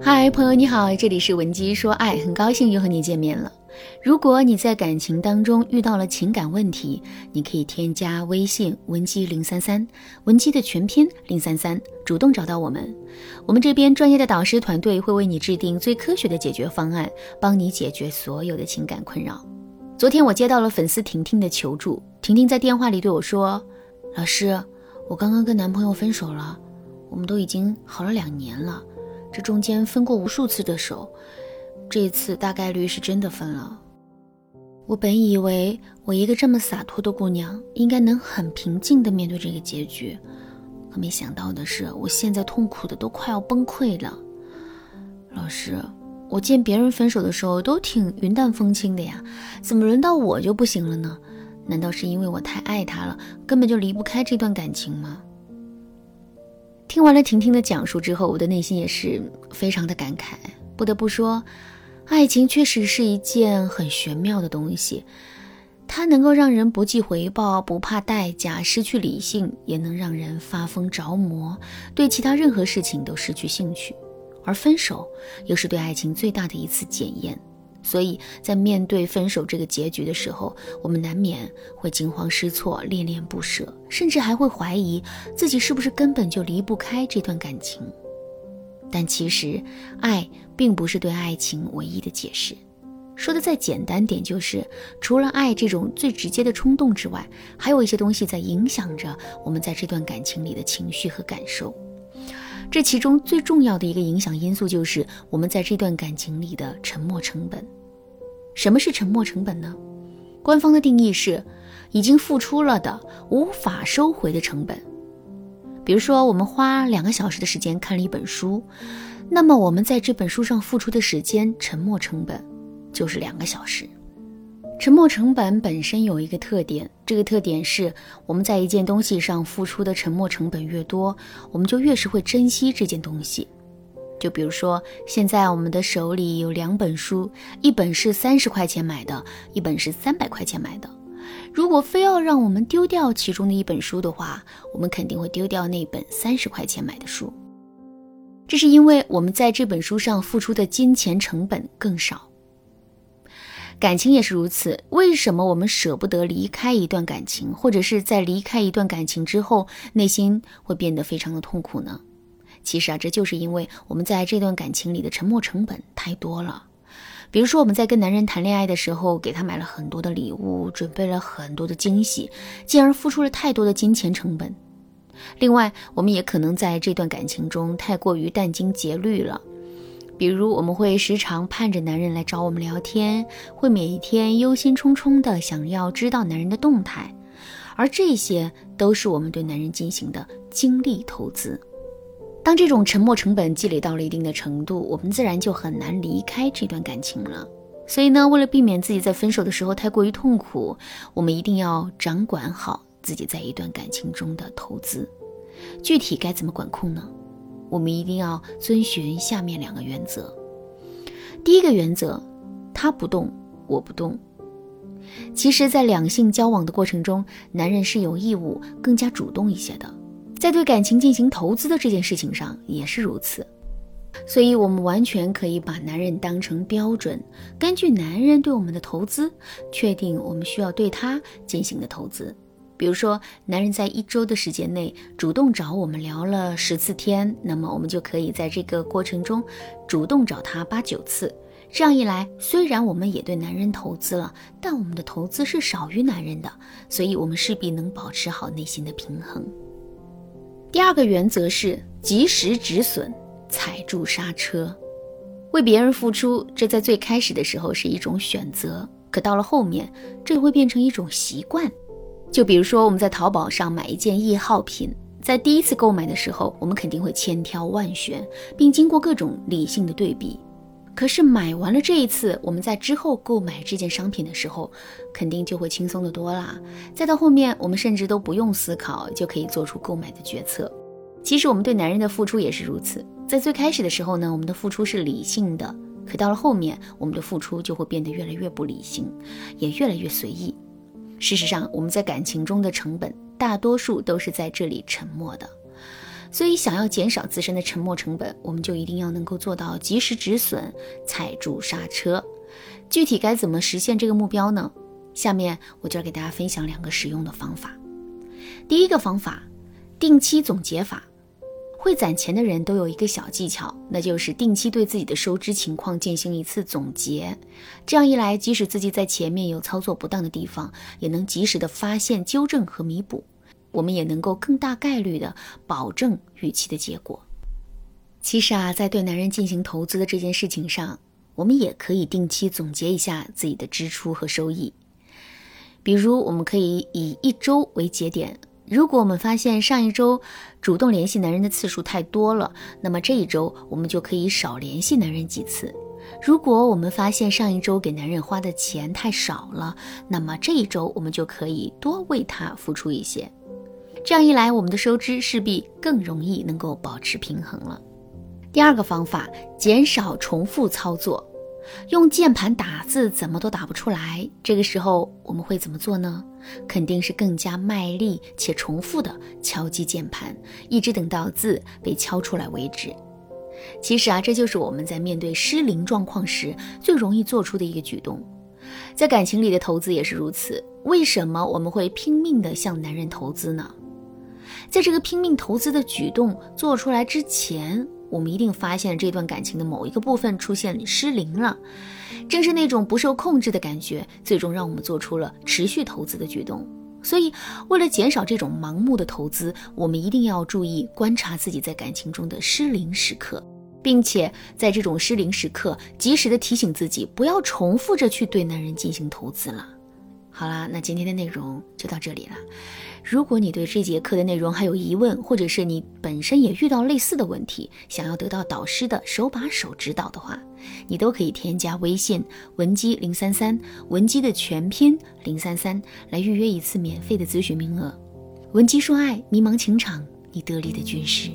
嗨，朋友你好，这里是文姬说爱，很高兴又和你见面了。如果你在感情当中遇到了情感问题，你可以添加微信文姬零三三，文姬的全拼零三三，主动找到我们，我们这边专业的导师团队会为你制定最科学的解决方案，帮你解决所有的情感困扰。昨天我接到了粉丝婷婷的求助，婷婷在电话里对我说：“老师，我刚刚跟男朋友分手了，我们都已经好了两年了。”这中间分过无数次的手，这次大概率是真的分了。我本以为我一个这么洒脱的姑娘，应该能很平静的面对这个结局，可没想到的是，我现在痛苦的都快要崩溃了。老师，我见别人分手的时候都挺云淡风轻的呀，怎么轮到我就不行了呢？难道是因为我太爱他了，根本就离不开这段感情吗？听完了婷婷的讲述之后，我的内心也是非常的感慨。不得不说，爱情确实是一件很玄妙的东西，它能够让人不计回报、不怕代价、失去理性，也能让人发疯着魔，对其他任何事情都失去兴趣。而分手，又是对爱情最大的一次检验。所以在面对分手这个结局的时候，我们难免会惊慌失措、恋恋不舍，甚至还会怀疑自己是不是根本就离不开这段感情。但其实，爱并不是对爱情唯一的解释。说的再简单点，就是除了爱这种最直接的冲动之外，还有一些东西在影响着我们在这段感情里的情绪和感受。这其中最重要的一个影响因素，就是我们在这段感情里的沉没成本。什么是沉没成本呢？官方的定义是，已经付出了的无法收回的成本。比如说，我们花两个小时的时间看了一本书，那么我们在这本书上付出的时间沉没成本就是两个小时。沉没成本本身有一个特点，这个特点是我们在一件东西上付出的沉没成本越多，我们就越是会珍惜这件东西。就比如说，现在我们的手里有两本书，一本是三十块钱买的，一本是三百块钱买的。如果非要让我们丢掉其中的一本书的话，我们肯定会丢掉那本三十块钱买的书。这是因为我们在这本书上付出的金钱成本更少。感情也是如此，为什么我们舍不得离开一段感情，或者是在离开一段感情之后，内心会变得非常的痛苦呢？其实啊，这就是因为我们在这段感情里的沉没成本太多了。比如说，我们在跟男人谈恋爱的时候，给他买了很多的礼物，准备了很多的惊喜，进而付出了太多的金钱成本。另外，我们也可能在这段感情中太过于殚精竭虑了。比如，我们会时常盼着男人来找我们聊天，会每一天忧心忡忡的想要知道男人的动态，而这些都是我们对男人进行的精力投资。当这种沉没成本积累到了一定的程度，我们自然就很难离开这段感情了。所以呢，为了避免自己在分手的时候太过于痛苦，我们一定要掌管好自己在一段感情中的投资。具体该怎么管控呢？我们一定要遵循下面两个原则。第一个原则，他不动，我不动。其实，在两性交往的过程中，男人是有义务更加主动一些的，在对感情进行投资的这件事情上也是如此。所以，我们完全可以把男人当成标准，根据男人对我们的投资，确定我们需要对他进行的投资。比如说，男人在一周的时间内主动找我们聊了十次天，那么我们就可以在这个过程中主动找他八九次。这样一来，虽然我们也对男人投资了，但我们的投资是少于男人的，所以我们势必能保持好内心的平衡。第二个原则是及时止损，踩住刹车。为别人付出，这在最开始的时候是一种选择，可到了后面，这会变成一种习惯。就比如说，我们在淘宝上买一件易耗品，在第一次购买的时候，我们肯定会千挑万选，并经过各种理性的对比。可是买完了这一次，我们在之后购买这件商品的时候，肯定就会轻松的多啦。再到后面，我们甚至都不用思考就可以做出购买的决策。其实我们对男人的付出也是如此，在最开始的时候呢，我们的付出是理性的，可到了后面，我们的付出就会变得越来越不理性，也越来越随意。事实上，我们在感情中的成本大多数都是在这里沉默的。所以，想要减少自身的沉没成本，我们就一定要能够做到及时止损、踩住刹车。具体该怎么实现这个目标呢？下面我就要给大家分享两个实用的方法。第一个方法，定期总结法。会攒钱的人都有一个小技巧，那就是定期对自己的收支情况进行一次总结。这样一来，即使自己在前面有操作不当的地方，也能及时的发现、纠正和弥补。我们也能够更大概率的保证预期的结果。其实啊，在对男人进行投资的这件事情上，我们也可以定期总结一下自己的支出和收益。比如，我们可以以一周为节点。如果我们发现上一周主动联系男人的次数太多了，那么这一周我们就可以少联系男人几次。如果我们发现上一周给男人花的钱太少了，那么这一周我们就可以多为他付出一些。这样一来，我们的收支势必更容易能够保持平衡了。第二个方法，减少重复操作。用键盘打字怎么都打不出来，这个时候我们会怎么做呢？肯定是更加卖力且重复的敲击键盘，一直等到字被敲出来为止。其实啊，这就是我们在面对失灵状况时最容易做出的一个举动。在感情里的投资也是如此。为什么我们会拼命的向男人投资呢？在这个拼命投资的举动做出来之前。我们一定发现这段感情的某一个部分出现失灵了，正是那种不受控制的感觉，最终让我们做出了持续投资的举动。所以，为了减少这种盲目的投资，我们一定要注意观察自己在感情中的失灵时刻，并且在这种失灵时刻，及时的提醒自己，不要重复着去对男人进行投资了。好啦，那今天的内容就到这里了。如果你对这节课的内容还有疑问，或者是你本身也遇到类似的问题，想要得到导师的手把手指导的话，你都可以添加微信文姬零三三，文姬的全拼零三三，来预约一次免费的咨询名额。文姬说爱，迷茫情场，你得力的军师。